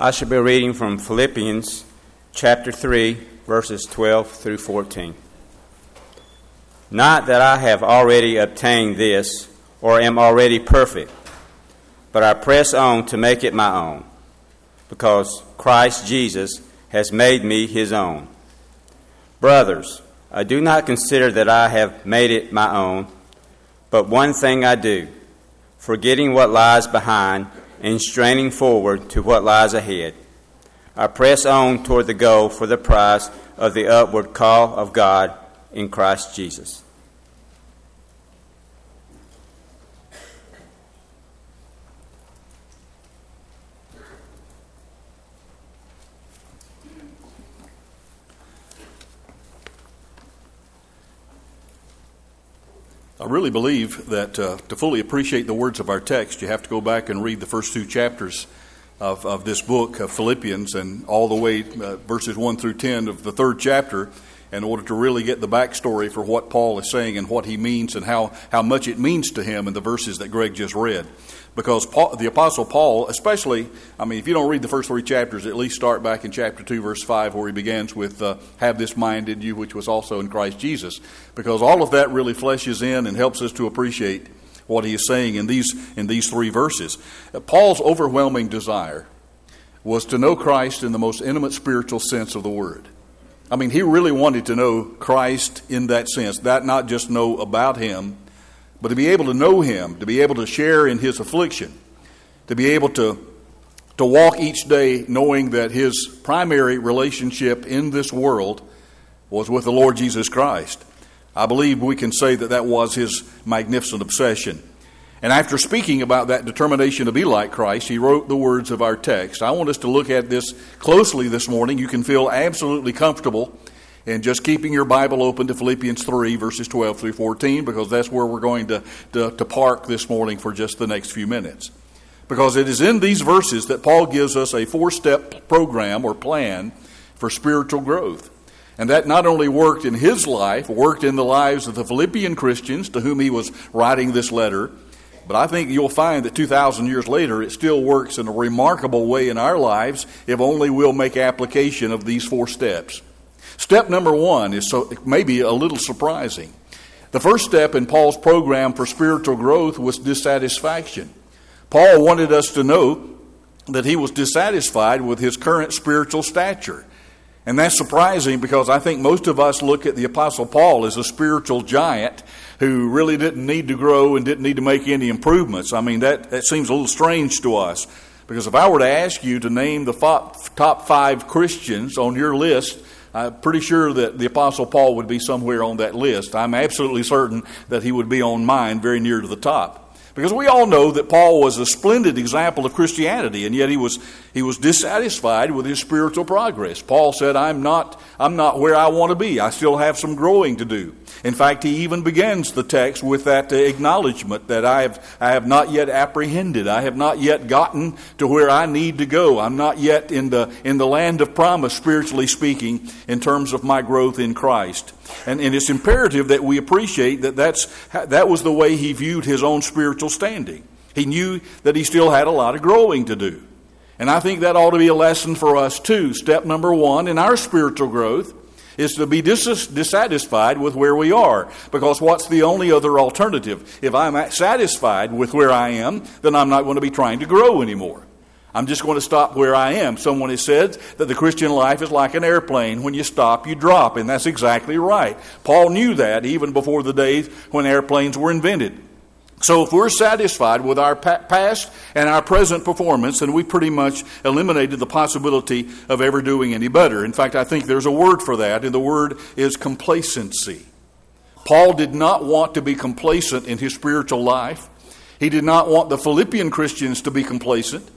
I shall be reading from Philippians chapter 3, verses 12 through 14. Not that I have already obtained this or am already perfect, but I press on to make it my own, because Christ Jesus has made me his own. Brothers, I do not consider that I have made it my own, but one thing I do, forgetting what lies behind and straining forward to what lies ahead. I press on toward the goal for the prize of the upward call of God in Christ Jesus. I really believe that uh, to fully appreciate the words of our text, you have to go back and read the first two chapters of, of this book of Philippians and all the way uh, verses 1 through 10 of the third chapter in order to really get the backstory for what Paul is saying and what he means and how, how much it means to him in the verses that Greg just read because Paul, the Apostle Paul, especially, I mean, if you don't read the first three chapters, at least start back in chapter 2, verse 5, where he begins with, uh, Have this mind in you, which was also in Christ Jesus. Because all of that really fleshes in and helps us to appreciate what he is saying in these, in these three verses. Uh, Paul's overwhelming desire was to know Christ in the most intimate spiritual sense of the word. I mean, he really wanted to know Christ in that sense, that not just know about him, but to be able to know Him, to be able to share in His affliction, to be able to, to walk each day knowing that His primary relationship in this world was with the Lord Jesus Christ. I believe we can say that that was His magnificent obsession. And after speaking about that determination to be like Christ, he wrote the words of our text. I want us to look at this closely this morning. You can feel absolutely comfortable and just keeping your Bible open to Philippians 3, verses 12 through 14, because that's where we're going to, to, to park this morning for just the next few minutes. Because it is in these verses that Paul gives us a four step program or plan for spiritual growth. And that not only worked in his life, worked in the lives of the Philippian Christians to whom he was writing this letter, but I think you'll find that 2,000 years later, it still works in a remarkable way in our lives if only we'll make application of these four steps. Step number one is so maybe a little surprising. The first step in Paul's program for spiritual growth was dissatisfaction. Paul wanted us to know that he was dissatisfied with his current spiritual stature. And that's surprising because I think most of us look at the Apostle Paul as a spiritual giant who really didn't need to grow and didn't need to make any improvements. I mean, that, that seems a little strange to us. Because if I were to ask you to name the top five Christians on your list I'm pretty sure that the Apostle Paul would be somewhere on that list. I'm absolutely certain that he would be on mine very near to the top. Because we all know that Paul was a splendid example of Christianity, and yet he was, he was dissatisfied with his spiritual progress. Paul said, I'm not, I'm not where I want to be. I still have some growing to do. In fact, he even begins the text with that uh, acknowledgement that I have, I have not yet apprehended. I have not yet gotten to where I need to go. I'm not yet in the, in the land of promise, spiritually speaking, in terms of my growth in Christ. And, and it's imperative that we appreciate that that's, that was the way he viewed his own spiritual standing. He knew that he still had a lot of growing to do. And I think that ought to be a lesson for us too. Step number one in our spiritual growth is to be dis- dissatisfied with where we are. Because what's the only other alternative? If I'm satisfied with where I am, then I'm not going to be trying to grow anymore. I'm just going to stop where I am. Someone has said that the Christian life is like an airplane. When you stop, you drop. And that's exactly right. Paul knew that even before the days when airplanes were invented. So if we're satisfied with our past and our present performance, then we pretty much eliminated the possibility of ever doing any better. In fact, I think there's a word for that, and the word is complacency. Paul did not want to be complacent in his spiritual life. He did not want the Philippian Christians to be complacent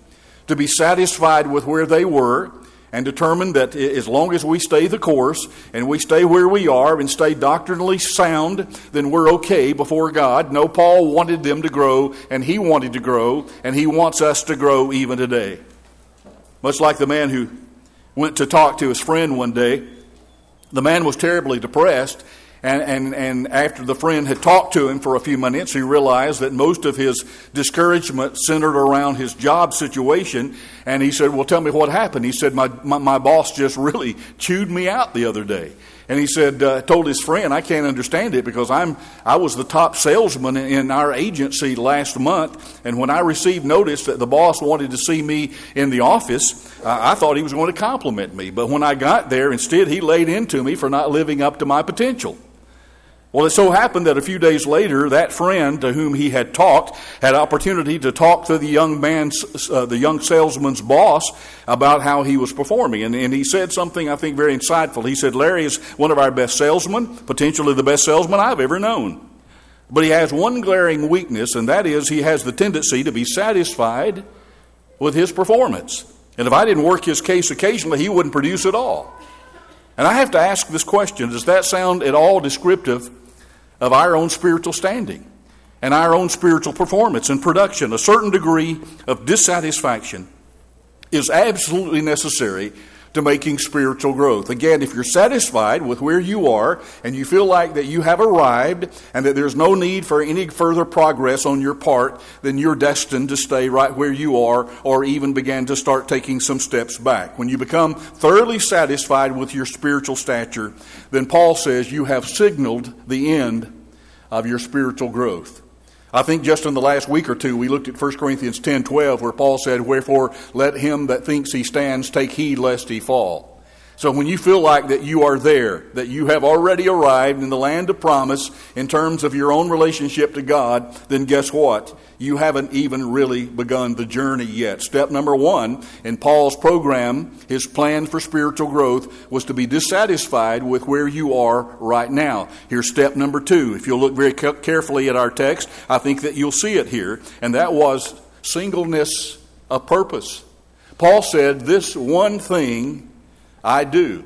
to be satisfied with where they were and determined that as long as we stay the course and we stay where we are and stay doctrinally sound, then we're okay before God. No, Paul wanted them to grow and he wanted to grow and he wants us to grow even today. Much like the man who went to talk to his friend one day, the man was terribly depressed And, and, and after the friend had talked to him for a few minutes, he realized that most of his discouragement centered around his job situation. And he said, Well, tell me what happened. He said, My, my, my boss just really chewed me out the other day. And he said, uh, told his friend, I can't understand it because I'm, I was the top salesman in our agency last month. And when I received notice that the boss wanted to see me in the office, uh, I thought he was going to compliment me. But when I got there, instead, he laid into me for not living up to my potential. Well, it so happened that a few days later, that friend to whom he had talked had opportunity to talk to the young man's, uh, the young salesman's boss about how he was performing. And, and he said something I think very insightful. He said, Larry is one of our best salesmen, potentially the best salesman I've ever known. But he has one glaring weakness, and that is he has the tendency to be satisfied with his performance. And if I didn't work his case occasionally, he wouldn't produce at all. And I have to ask this question Does that sound at all descriptive of our own spiritual standing and our own spiritual performance and production. A certain degree of dissatisfaction is absolutely necessary to making spiritual growth. Again, if you're satisfied with where you are and you feel like that you have arrived and that there's no need for any further progress on your part, then you're destined to stay right where you are or even begin to start taking some steps back. When you become thoroughly satisfied with your spiritual stature, then Paul says you have signaled the end of your spiritual growth. I think just in the last week or two, we looked at 1 Corinthians 10 12, where Paul said, Wherefore let him that thinks he stands take heed lest he fall. So when you feel like that you are there, that you have already arrived in the land of promise in terms of your own relationship to God, then guess what? You haven't even really begun the journey yet. Step number one in Paul's program, his plan for spiritual growth was to be dissatisfied with where you are right now. Here's step number two. If you'll look very carefully at our text, I think that you'll see it here, and that was singleness of purpose. Paul said, This one thing I do.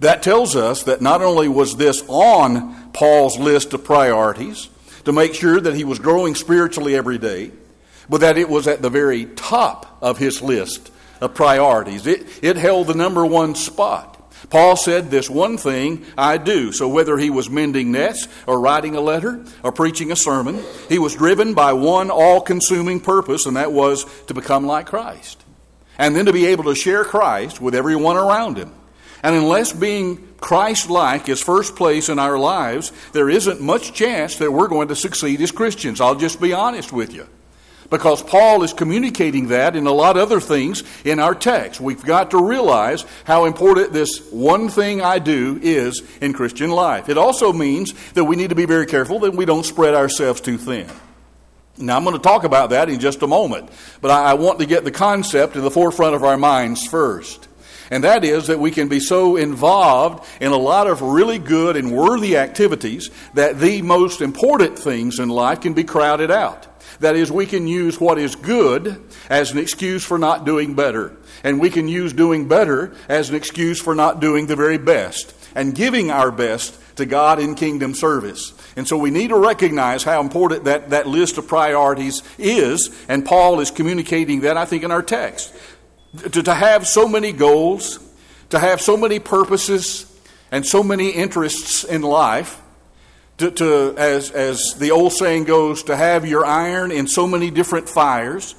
That tells us that not only was this on Paul's list of priorities to make sure that he was growing spiritually every day, but that it was at the very top of his list of priorities. It, it held the number one spot. Paul said, This one thing I do. So whether he was mending nets or writing a letter or preaching a sermon, he was driven by one all consuming purpose, and that was to become like Christ and then to be able to share Christ with everyone around him. And unless being Christ like is first place in our lives, there isn't much chance that we're going to succeed as Christians. I'll just be honest with you. Because Paul is communicating that in a lot of other things in our text. We've got to realize how important this one thing I do is in Christian life. It also means that we need to be very careful that we don't spread ourselves too thin. Now, I'm going to talk about that in just a moment, but I want to get the concept in the forefront of our minds first. And that is that we can be so involved in a lot of really good and worthy activities that the most important things in life can be crowded out. That is, we can use what is good as an excuse for not doing better. And we can use doing better as an excuse for not doing the very best and giving our best to God in kingdom service. And so we need to recognize how important that, that list of priorities is, and Paul is communicating that, I think, in our text. To, to have so many goals, to have so many purposes, and so many interests in life, to, to, as, as the old saying goes, to have your iron in so many different fires,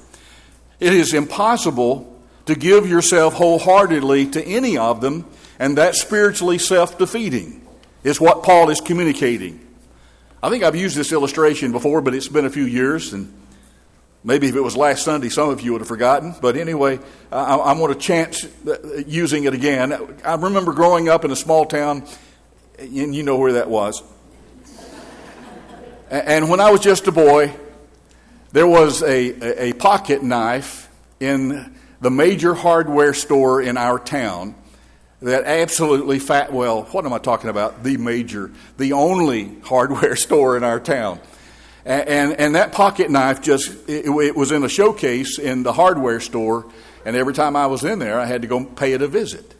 it is impossible to give yourself wholeheartedly to any of them, and that's spiritually self defeating, is what Paul is communicating. I think I've used this illustration before, but it's been a few years, and maybe if it was last Sunday, some of you would have forgotten. But anyway, I, I want to chance using it again. I remember growing up in a small town, and you know where that was. And when I was just a boy, there was a, a pocket knife in the major hardware store in our town that absolutely fat, well, what am I talking about? The major, the only hardware store in our town. And, and, and that pocket knife just, it, it, was in a showcase in the hardware store, and every time I was in there, I had to go pay it a visit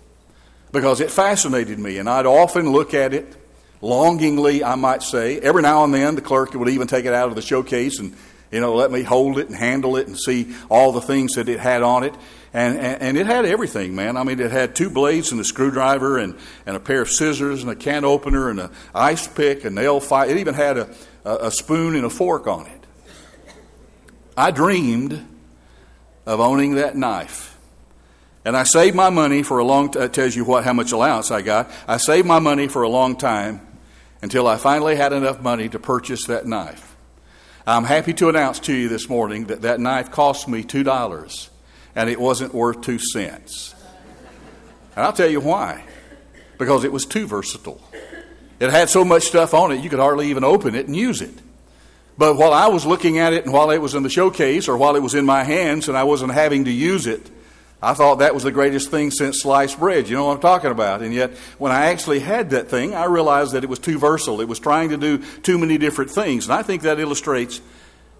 because it fascinated me, and I'd often look at it longingly, I might say. Every now and then, the clerk would even take it out of the showcase and You know, let me hold it and handle it and see all the things that it had on it. And, and, and, it had everything, man. I mean, it had two blades and a screwdriver and, and a pair of scissors and a can opener and an ice pick, a nail file. It even had a, a, a spoon and a fork on it. I dreamed of owning that knife. And I saved my money for a long time. Tells you what, how much allowance I got. I saved my money for a long time until I finally had enough money to purchase that knife. I'm happy to announce to you this morning that that knife cost me $2 and it wasn't worth 2 cents. And I'll tell you why. Because it was too versatile. It had so much stuff on it, you could hardly even open it and use it. But while I was looking at it and while it was in the showcase or while it was in my hands and I wasn't having to use it, I thought that was the greatest thing since sliced bread. You know what I'm talking about? And yet, when I actually had that thing, I realized that it was too versatile. It was trying to do too many different things. And I think that illustrates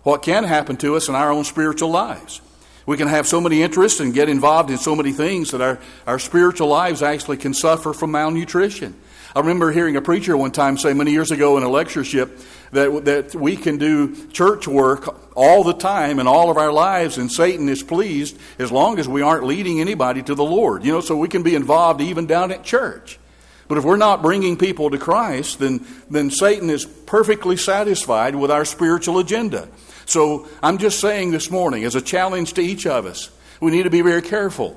what can happen to us in our own spiritual lives. We can have so many interests and get involved in so many things that our, our spiritual lives actually can suffer from malnutrition. I remember hearing a preacher one time say many years ago in a lectureship that, that we can do church work all the time in all of our lives, and Satan is pleased as long as we aren't leading anybody to the Lord. You know, so we can be involved even down at church. But if we're not bringing people to Christ, then, then Satan is perfectly satisfied with our spiritual agenda. So I'm just saying this morning, as a challenge to each of us, we need to be very careful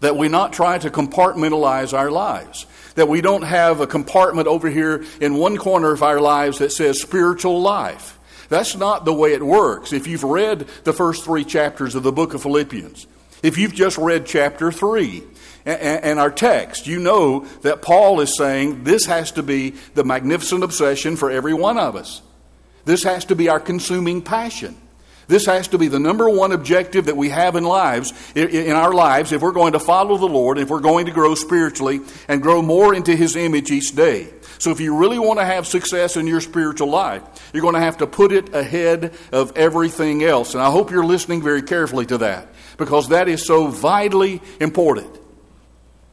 that we not try to compartmentalize our lives that we don't have a compartment over here in one corner of our lives that says spiritual life. That's not the way it works. If you've read the first three chapters of the book of Philippians, if you've just read chapter 3 and our text, you know that Paul is saying this has to be the magnificent obsession for every one of us. This has to be our consuming passion. This has to be the number one objective that we have in lives, in our lives, if we're going to follow the Lord, if we're going to grow spiritually and grow more into His image each day. So if you really want to have success in your spiritual life, you're going to have to put it ahead of everything else. And I hope you're listening very carefully to that because that is so vitally important.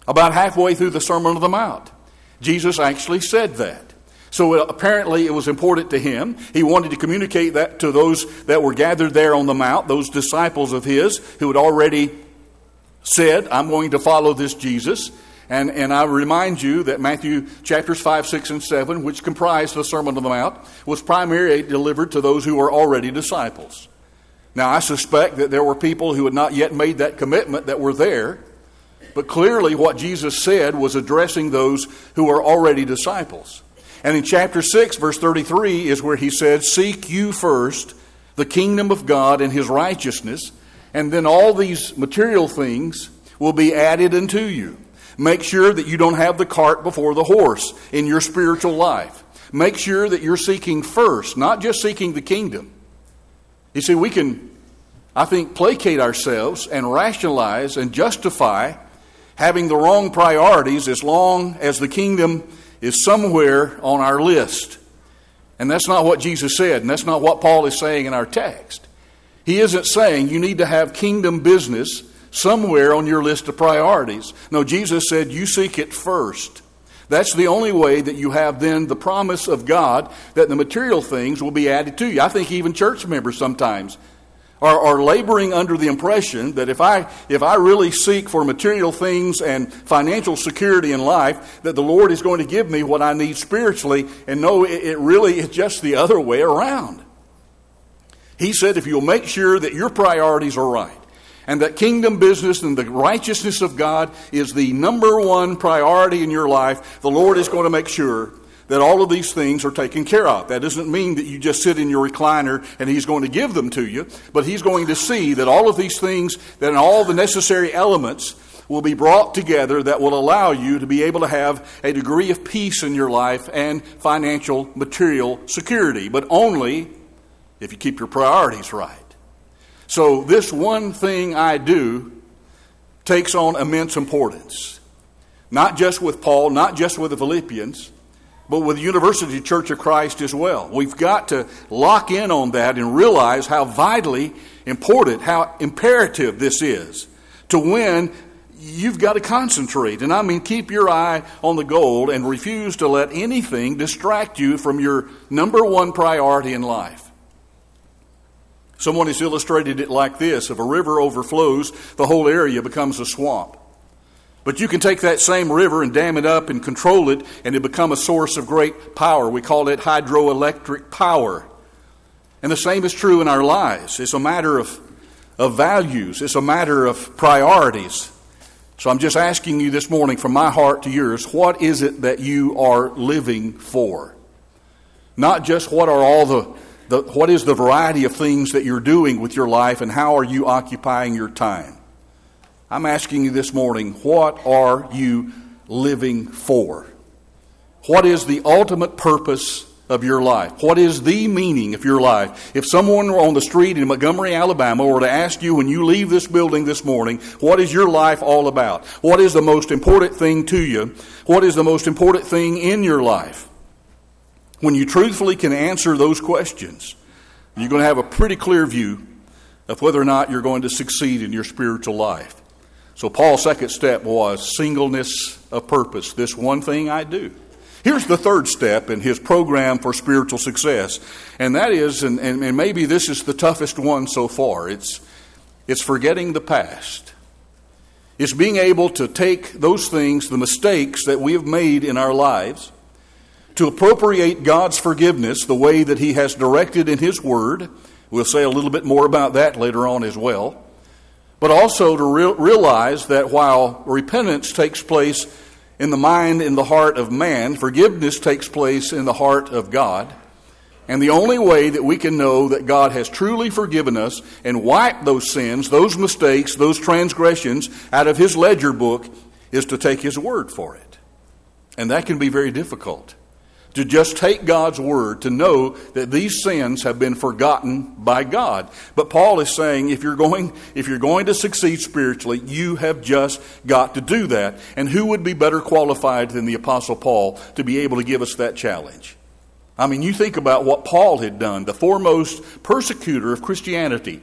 About halfway through the Sermon on the Mount, Jesus actually said that. So apparently it was important to him. He wanted to communicate that to those that were gathered there on the mount, those disciples of his who had already said, I'm going to follow this Jesus. And, and I remind you that Matthew chapters 5, 6, and 7, which comprise the Sermon on the Mount, was primarily delivered to those who were already disciples. Now, I suspect that there were people who had not yet made that commitment that were there, but clearly what Jesus said was addressing those who were already disciples. And in chapter 6, verse 33, is where he said, Seek you first the kingdom of God and his righteousness, and then all these material things will be added unto you. Make sure that you don't have the cart before the horse in your spiritual life. Make sure that you're seeking first, not just seeking the kingdom. You see, we can, I think, placate ourselves and rationalize and justify having the wrong priorities as long as the kingdom is somewhere on our list. And that's not what Jesus said, and that's not what Paul is saying in our text. He isn't saying you need to have kingdom business somewhere on your list of priorities. No, Jesus said you seek it first. That's the only way that you have then the promise of God that the material things will be added to you. I think even church members sometimes are, are laboring under the impression that if I, if I really seek for material things and financial security in life, that the Lord is going to give me what I need spiritually. And no, it, it really is just the other way around. He said, if you'll make sure that your priorities are right, and that kingdom business and the righteousness of God is the number one priority in your life, the Lord is going to make sure that all of these things are taken care of. That doesn't mean that you just sit in your recliner and He's going to give them to you, but He's going to see that all of these things, that all the necessary elements will be brought together that will allow you to be able to have a degree of peace in your life and financial material security, but only if you keep your priorities right. So, this one thing I do takes on immense importance. Not just with Paul, not just with the Philippians, but with the University Church of Christ as well. We've got to lock in on that and realize how vitally important, how imperative this is. To win, you've got to concentrate. And I mean, keep your eye on the goal and refuse to let anything distract you from your number one priority in life. Someone has illustrated it like this if a river overflows, the whole area becomes a swamp. But you can take that same river and dam it up and control it, and it become a source of great power. We call it hydroelectric power. And the same is true in our lives. It's a matter of, of values, it's a matter of priorities. So I'm just asking you this morning from my heart to yours what is it that you are living for? Not just what are all the, the what is the variety of things that you're doing with your life and how are you occupying your time? I'm asking you this morning, what are you living for? What is the ultimate purpose of your life? What is the meaning of your life? If someone were on the street in Montgomery, Alabama were to ask you when you leave this building this morning, what is your life all about? What is the most important thing to you? What is the most important thing in your life? When you truthfully can answer those questions, you're going to have a pretty clear view of whether or not you're going to succeed in your spiritual life. So, Paul's second step was singleness of purpose. This one thing I do. Here's the third step in his program for spiritual success, and that is, and, and, and maybe this is the toughest one so far, it's, it's forgetting the past. It's being able to take those things, the mistakes that we have made in our lives, to appropriate God's forgiveness the way that He has directed in His Word. We'll say a little bit more about that later on as well. But also to re- realize that while repentance takes place in the mind in the heart of man, forgiveness takes place in the heart of God. And the only way that we can know that God has truly forgiven us and wiped those sins, those mistakes, those transgressions out of His ledger book is to take His word for it. And that can be very difficult to just take God's word, to know that these sins have been forgotten by God. But Paul is saying if you're going, if you're going to succeed spiritually, you have just got to do that. And who would be better qualified than the Apostle Paul to be able to give us that challenge? I mean, you think about what Paul had done, the foremost persecutor of Christianity.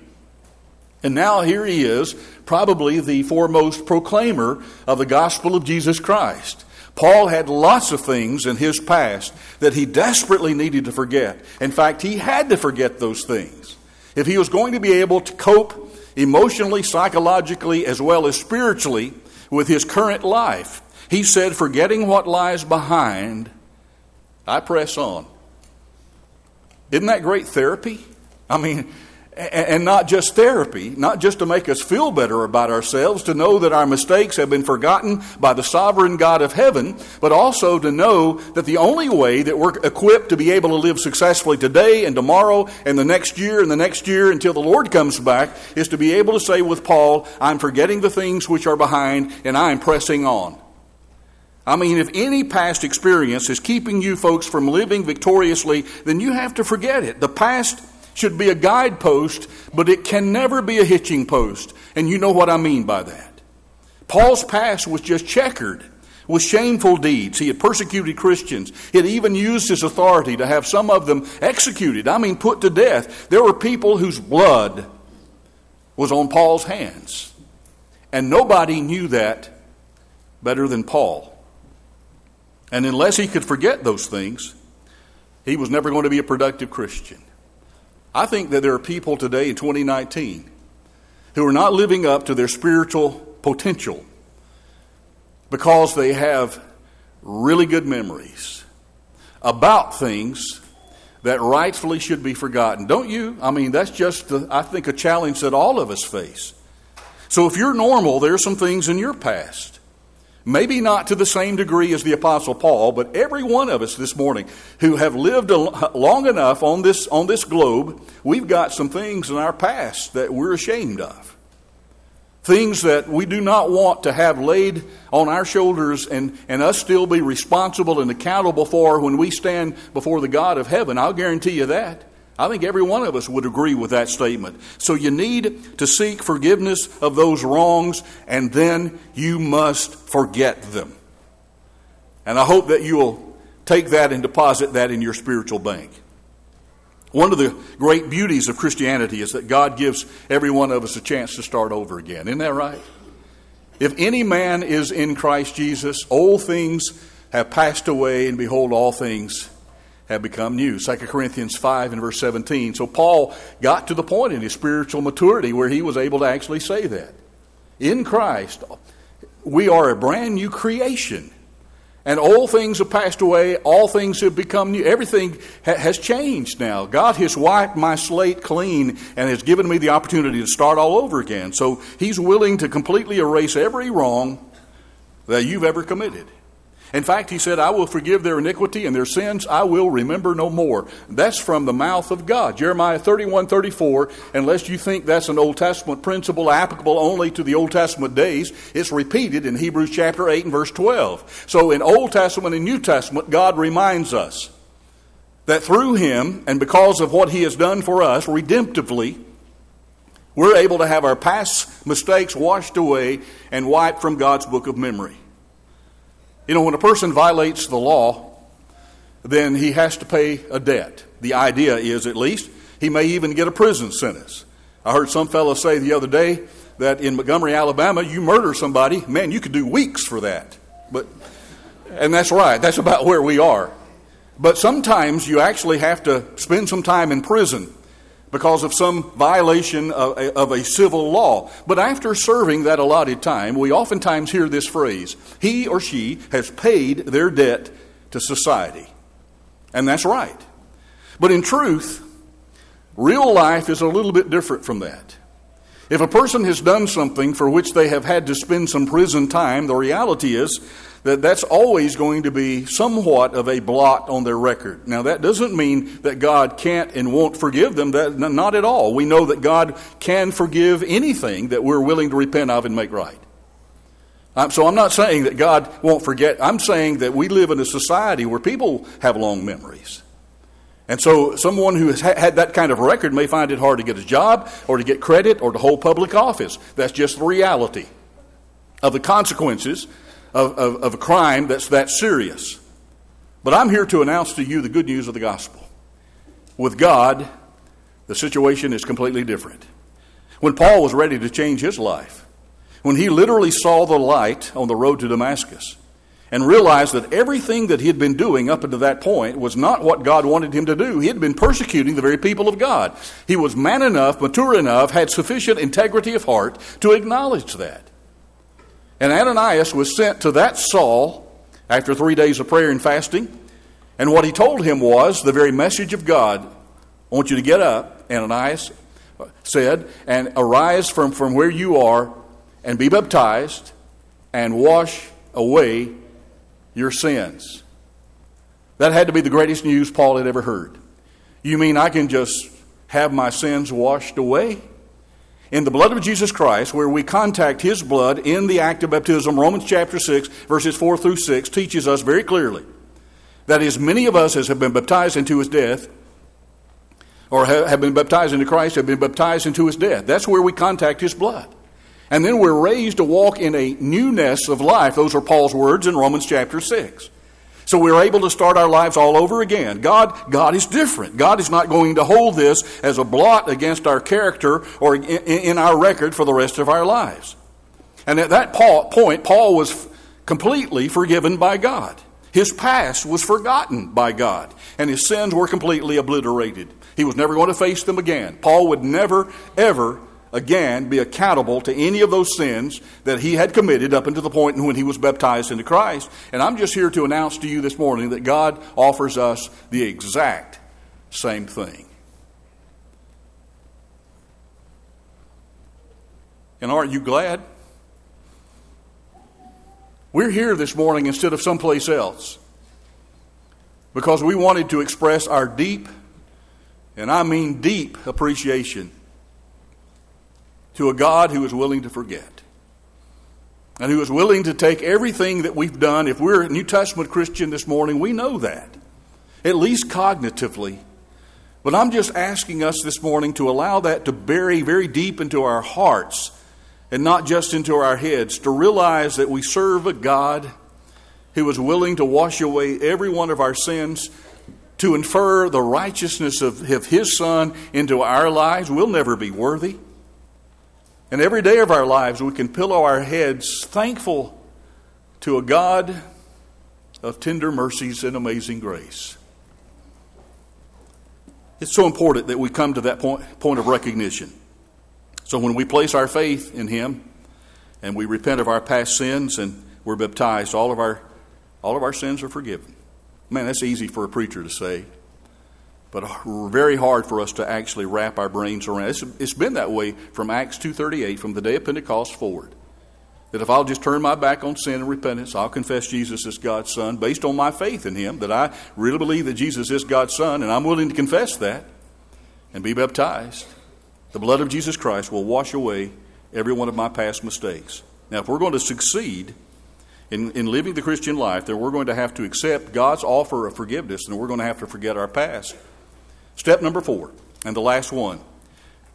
And now here he is, probably the foremost proclaimer of the gospel of Jesus Christ. Paul had lots of things in his past that he desperately needed to forget. In fact, he had to forget those things. If he was going to be able to cope emotionally, psychologically, as well as spiritually with his current life, he said, Forgetting what lies behind, I press on. Isn't that great therapy? I mean, and not just therapy, not just to make us feel better about ourselves, to know that our mistakes have been forgotten by the sovereign God of heaven, but also to know that the only way that we're equipped to be able to live successfully today and tomorrow and the next year and the next year until the Lord comes back is to be able to say with Paul, I'm forgetting the things which are behind and I'm pressing on. I mean, if any past experience is keeping you folks from living victoriously, then you have to forget it. The past should be a guidepost, but it can never be a hitching post. And you know what I mean by that. Paul's past was just checkered with shameful deeds. He had persecuted Christians. He had even used his authority to have some of them executed, I mean, put to death. There were people whose blood was on Paul's hands. And nobody knew that better than Paul. And unless he could forget those things, he was never going to be a productive Christian. I think that there are people today in 2019 who are not living up to their spiritual potential because they have really good memories about things that rightfully should be forgotten. Don't you? I mean, that's just, the, I think, a challenge that all of us face. So if you're normal, there are some things in your past Maybe not to the same degree as the Apostle Paul, but every one of us this morning who have lived long enough on this, on this globe, we've got some things in our past that we're ashamed of. Things that we do not want to have laid on our shoulders and, and us still be responsible and accountable for when we stand before the God of heaven. I'll guarantee you that. I think every one of us would agree with that statement. So you need to seek forgiveness of those wrongs, and then you must forget them. And I hope that you will take that and deposit that in your spiritual bank. One of the great beauties of Christianity is that God gives every one of us a chance to start over again. Isn't that right? If any man is in Christ Jesus, old things have passed away, and behold, all things have become new. 2 Corinthians 5 and verse 17. So Paul got to the point in his spiritual maturity where he was able to actually say that. In Christ, we are a brand new creation. And old things have passed away, all things have become new. Everything ha- has changed now. God has wiped my slate clean and has given me the opportunity to start all over again. So He's willing to completely erase every wrong that you've ever committed. In fact, he said, I will forgive their iniquity and their sins I will remember no more. That's from the mouth of God. Jeremiah 31 34, unless you think that's an Old Testament principle applicable only to the Old Testament days, it's repeated in Hebrews chapter 8 and verse 12. So in Old Testament and New Testament, God reminds us that through him and because of what he has done for us redemptively, we're able to have our past mistakes washed away and wiped from God's book of memory. You know, when a person violates the law, then he has to pay a debt. The idea is, at least, he may even get a prison sentence. I heard some fellow say the other day that in Montgomery, Alabama, you murder somebody, man, you could do weeks for that. But, and that's right, that's about where we are. But sometimes you actually have to spend some time in prison because of some violation of a, of a, civil law. But after serving that allotted time, we oftentimes hear this phrase he or she has paid their debt to society. And that's right. But in truth, real life is a little bit different from that. If a person has done something for which they have had to spend some prison time, the reality is that that's always going to be somewhat of a blot on their record. Now, that doesn't mean that God can't and won't forgive them. That, not at all. We know that God can forgive anything that we're willing to repent of and make right. So I'm not saying that God won't forget. I'm saying that we live in a society where people have long memories. And so someone who has had that kind of record may find it hard to get a job or to get credit or to hold public office. That's just the reality of the consequences of, of, of a crime that's that serious. But I'm here to announce to you the good news of the gospel. With God, the situation is completely different. When Paul was ready to change his life, when he literally saw the light on the road to Damascus and realized that everything that he had been doing up until that point was not what God wanted him to do, he had been persecuting the very people of God. He was man enough, mature enough, had sufficient integrity of heart to acknowledge that. And Ananias was sent to that Saul after three days of prayer and fasting. And what he told him was the very message of God I want you to get up, Ananias said, and arise from, from where you are and be baptized and wash away your sins. That had to be the greatest news Paul had ever heard. You mean I can just have my sins washed away? In the blood of Jesus Christ, where we contact His blood in the act of baptism, Romans chapter 6, verses 4 through 6, teaches us very clearly that as many of us as have been baptized into His death, or have been baptized into Christ, have been baptized into His death. That's where we contact His blood. And then we're raised to walk in a newness of life. Those are Paul's words in Romans chapter 6. So we're able to start our lives all over again. God, God is different. God is not going to hold this as a blot against our character or in, in our record for the rest of our lives. And at that point, Paul was completely forgiven by God. His past was forgotten by God, and his sins were completely obliterated. He was never going to face them again. Paul would never, ever again be accountable to any of those sins that he had committed up until the point when he was baptized into Christ. And I'm just here to announce to you this morning that God offers us the exact same thing. And aren't you glad? We're here this morning instead of someplace else because we wanted to express our deep, and I mean deep, appreciation to a God who is willing to forget and who is willing to take everything that we've done. If we're a New Testament Christian this morning, we know that, at least cognitively. But I'm just asking us this morning to allow that to bury very deep into our hearts and not just into our heads, to realize that we serve a God who is willing to wash away every one of our sins, to infer the righteousness of, of His Son into our lives. We'll never be worthy. And every day of our lives, we can pillow our heads thankful to a God of tender mercies and amazing grace. It's so important that we come to that point, point of recognition. So when we place our faith in Him and we repent of our past sins and we're baptized, all of our, all of our sins are forgiven. Man, that's easy for a preacher to say, but very hard for us to actually wrap our brains around. It's, it's been that way from Acts 2.38, from the day of Pentecost forward. That if I'll just turn my back on sin and repentance, I'll confess Jesus as God's Son based on my faith in Him, that I really believe that Jesus is God's Son, and I'm willing to confess that and be baptized. The blood of Jesus Christ will wash away every one of my past mistakes. Now, if we're going to succeed in, in living the Christian life, then we're going to have to accept God's offer of forgiveness and we're going to have to forget our past. Step number four, and the last one,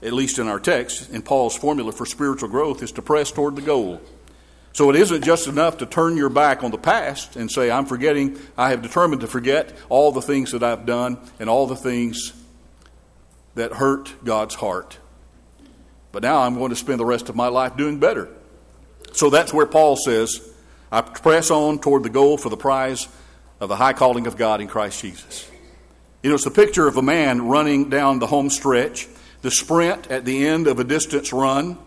at least in our text, in Paul's formula for spiritual growth, is to press toward the goal. So it isn't just enough to turn your back on the past and say, I'm forgetting, I have determined to forget all the things that I've done and all the things that hurt God's heart. But now I'm going to spend the rest of my life doing better. So that's where Paul says, I press on toward the goal for the prize of the high calling of God in Christ Jesus. You know, it's a picture of a man running down the home stretch, the sprint at the end of a distance run,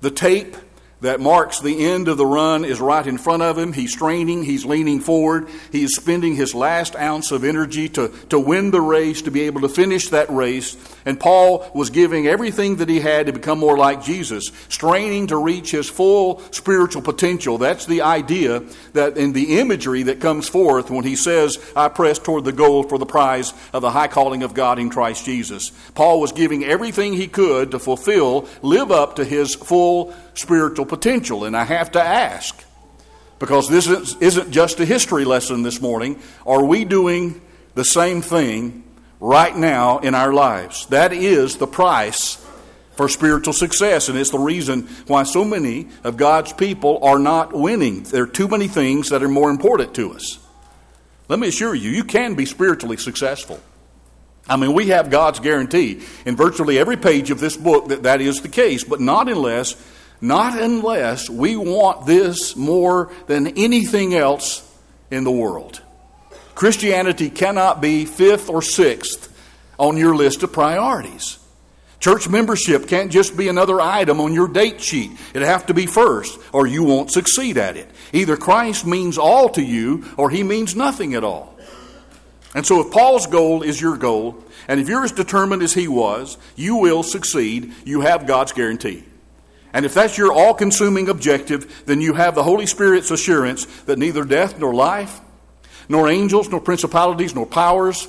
the tape that marks the end of the run is right in front of him. He's straining, he's leaning forward, he is spending his last ounce of energy to, to win the race, to be able to finish that race. And Paul was giving everything that he had to become more like Jesus, straining to reach his full spiritual potential. That's the idea that in the imagery that comes forth when he says, I press toward the goal for the prize of the high calling of God in Christ Jesus. Paul was giving everything he could to fulfill, live up to his full spiritual potential. And I have to ask, because this isn't just a history lesson this morning, are we doing the same thing right now in our lives? That is the price for spiritual success, and it's the reason why so many of God's people are not winning. There are too many things that are more important to us. Let me assure you, you can be spiritually successful. I mean, we have God's guarantee in virtually every page of this book that that is the case, but not unless not unless we want this more than anything else in the world. Christianity cannot be fifth or sixth on your list of priorities. Church membership can't just be another item on your date sheet. It have to be first, or you won't succeed at it. Either Christ means all to you, or he means nothing at all. And so, if Paul's goal is your goal, and if you're as determined as he was, you will succeed. You have God's guarantee. And if that's your all consuming objective, then you have the Holy Spirit's assurance that neither death nor life, nor angels, nor principalities, nor powers,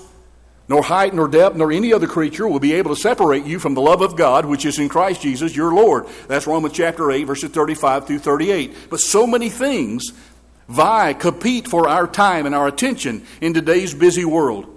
nor height, nor depth, nor any other creature will be able to separate you from the love of God which is in Christ Jesus your Lord. That's Romans chapter 8, verses 35 through 38. But so many things vie, compete for our time and our attention in today's busy world.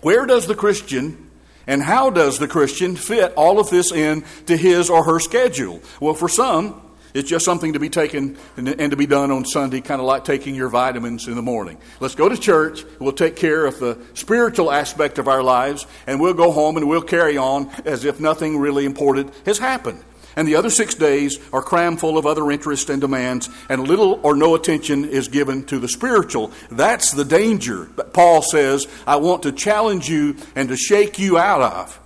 Where does the Christian and how does the Christian fit all of this in to his or her schedule? Well, for some, it's just something to be taken and to be done on Sunday, kind of like taking your vitamins in the morning. Let's go to church. We'll take care of the spiritual aspect of our lives, and we'll go home and we'll carry on as if nothing really important has happened and the other six days are crammed full of other interests and demands, and little or no attention is given to the spiritual. That's the danger that Paul says, I want to challenge you and to shake you out of.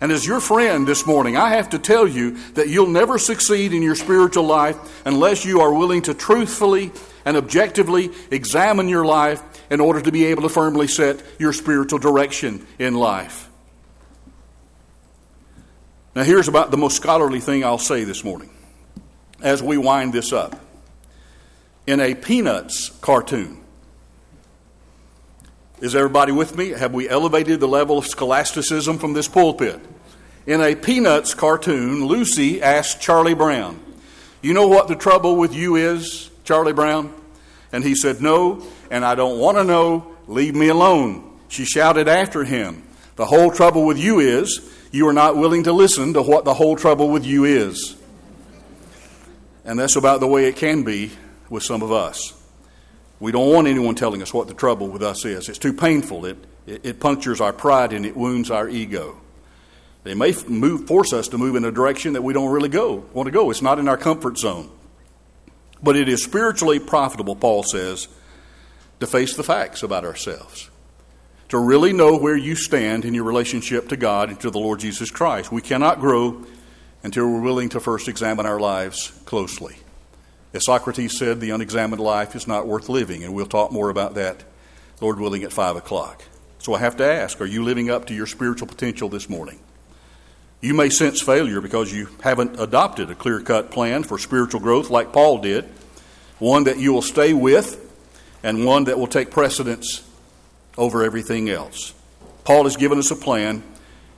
And as your friend this morning, I have to tell you that you'll never succeed in your spiritual life unless you are willing to truthfully and objectively examine your life in order to be able to firmly set your spiritual direction in life. Now, here's about the most scholarly thing I'll say this morning as we wind this up. In a Peanuts cartoon, is everybody with me? Have we elevated the level of scholasticism from this pulpit? In a Peanuts cartoon, Lucy asked Charlie Brown, You know what the trouble with you is, Charlie Brown? And he said, No, and I don't want to know. Leave me alone. She shouted after him, The whole trouble with you is you are not willing to listen to what the whole trouble with you is. And that's about the way it can be with some of us. We don't want anyone telling us what the trouble with us is. It's too painful. It, it, it punctures our pride and it wounds our ego. They may move, force us to move in a direction that we don't really go, want to go. It's not in our comfort zone. But it is spiritually profitable, Paul says, to face the facts about ourselves to really know where you stand in your relationship to God and to the Lord Jesus Christ. We cannot grow until we're willing to first examine our lives closely. As Socrates said, the unexamined life is not worth living, and we'll talk more about that, Lord willing, at 5 o'clock. So I have to ask are you living up to your spiritual potential this morning? You may sense failure because you haven't adopted a clear cut plan for spiritual growth like Paul did, one that you will stay with, and one that will take precedence over everything else. Paul has given us a plan,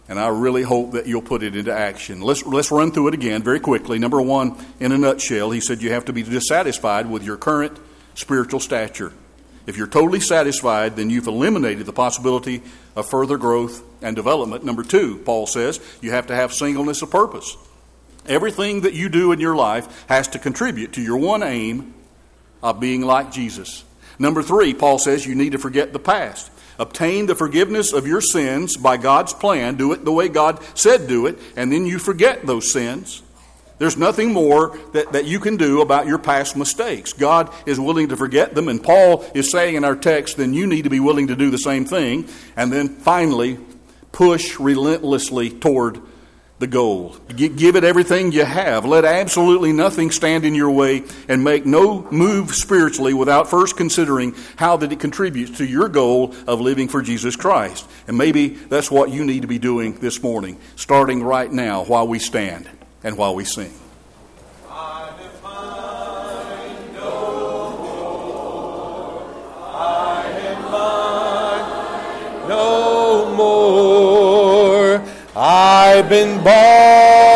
and I really hope that you'll put it into action. Let's, let's run through it again very quickly. Number one, in a nutshell, he said you have to be dissatisfied with your current spiritual stature. If you're totally satisfied, then you've eliminated the possibility of further growth and development. Number two, Paul says, you have to have singleness of purpose. Everything that you do in your life has to contribute to your one aim of being like Jesus. Number three, Paul says you need to forget the past. Obtain the forgiveness of your sins by God's plan. Do it the way God said do it, and then you forget those sins. There's nothing more that, that you can do about your past mistakes. God is willing to forget them, and Paul is saying in our text, then you need to be willing to do the same thing. And then finally, push relentlessly toward the goal. Give it everything you have. Let absolutely nothing stand in your way and make no move spiritually without first considering how that it contributes to your goal of living for Jesus Christ. And maybe that's what you need to be doing this morning, starting right now while we stand and while we sing. I define no more. I define no more. I've been bought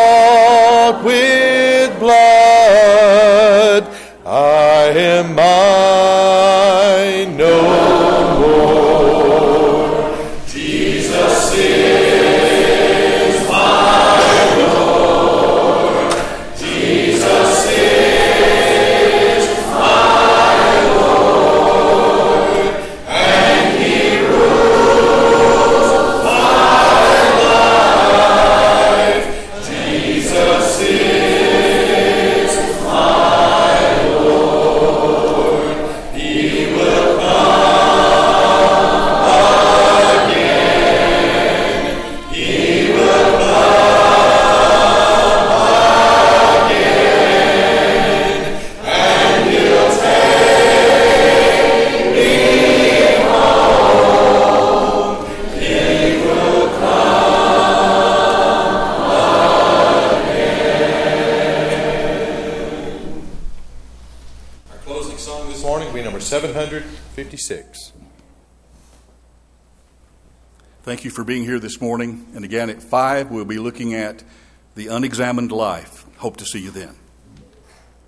Thank you for being here this morning. And again, at 5, we'll be looking at the unexamined life. Hope to see you then.